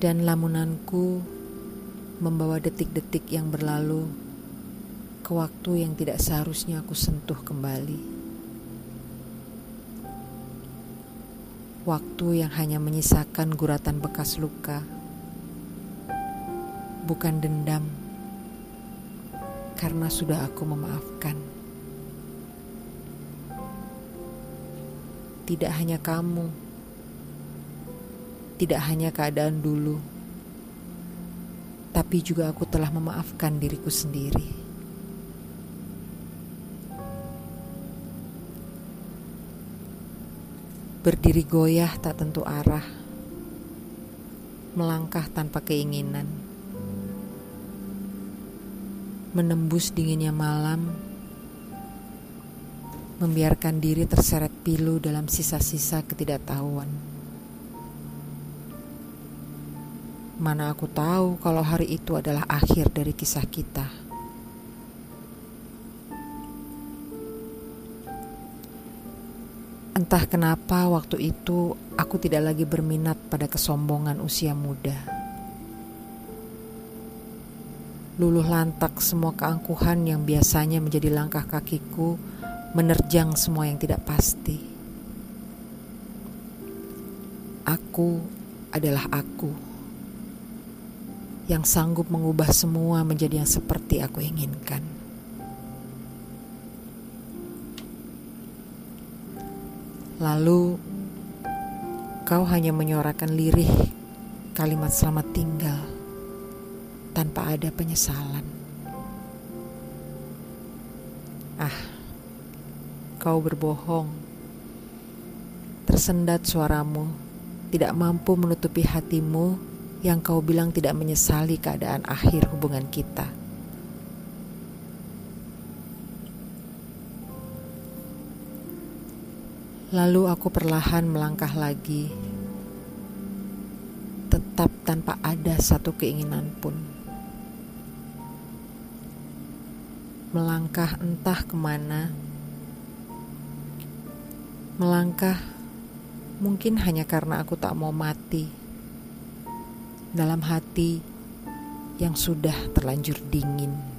dan lamunanku membawa detik-detik yang berlalu ke waktu yang tidak seharusnya aku sentuh kembali. Waktu yang hanya menyisakan guratan bekas luka, bukan dendam, karena sudah aku memaafkan. Tidak hanya kamu tidak hanya keadaan dulu, tapi juga aku telah memaafkan diriku sendiri. Berdiri goyah tak tentu arah, melangkah tanpa keinginan, menembus dinginnya malam, membiarkan diri terseret pilu dalam sisa-sisa ketidaktahuan. Mana aku tahu kalau hari itu adalah akhir dari kisah kita. Entah kenapa waktu itu aku tidak lagi berminat pada kesombongan usia muda. Luluh lantak semua keangkuhan yang biasanya menjadi langkah kakiku menerjang semua yang tidak pasti. Aku adalah aku yang sanggup mengubah semua menjadi yang seperti aku inginkan. Lalu kau hanya menyuarakan lirih kalimat selamat tinggal tanpa ada penyesalan. Ah, kau berbohong. Tersendat suaramu, tidak mampu menutupi hatimu yang kau bilang tidak menyesali keadaan akhir hubungan kita. Lalu aku perlahan melangkah lagi, tetap tanpa ada satu keinginan pun. Melangkah entah ke mana, melangkah mungkin hanya karena aku tak mau mati dalam hati yang sudah terlanjur dingin.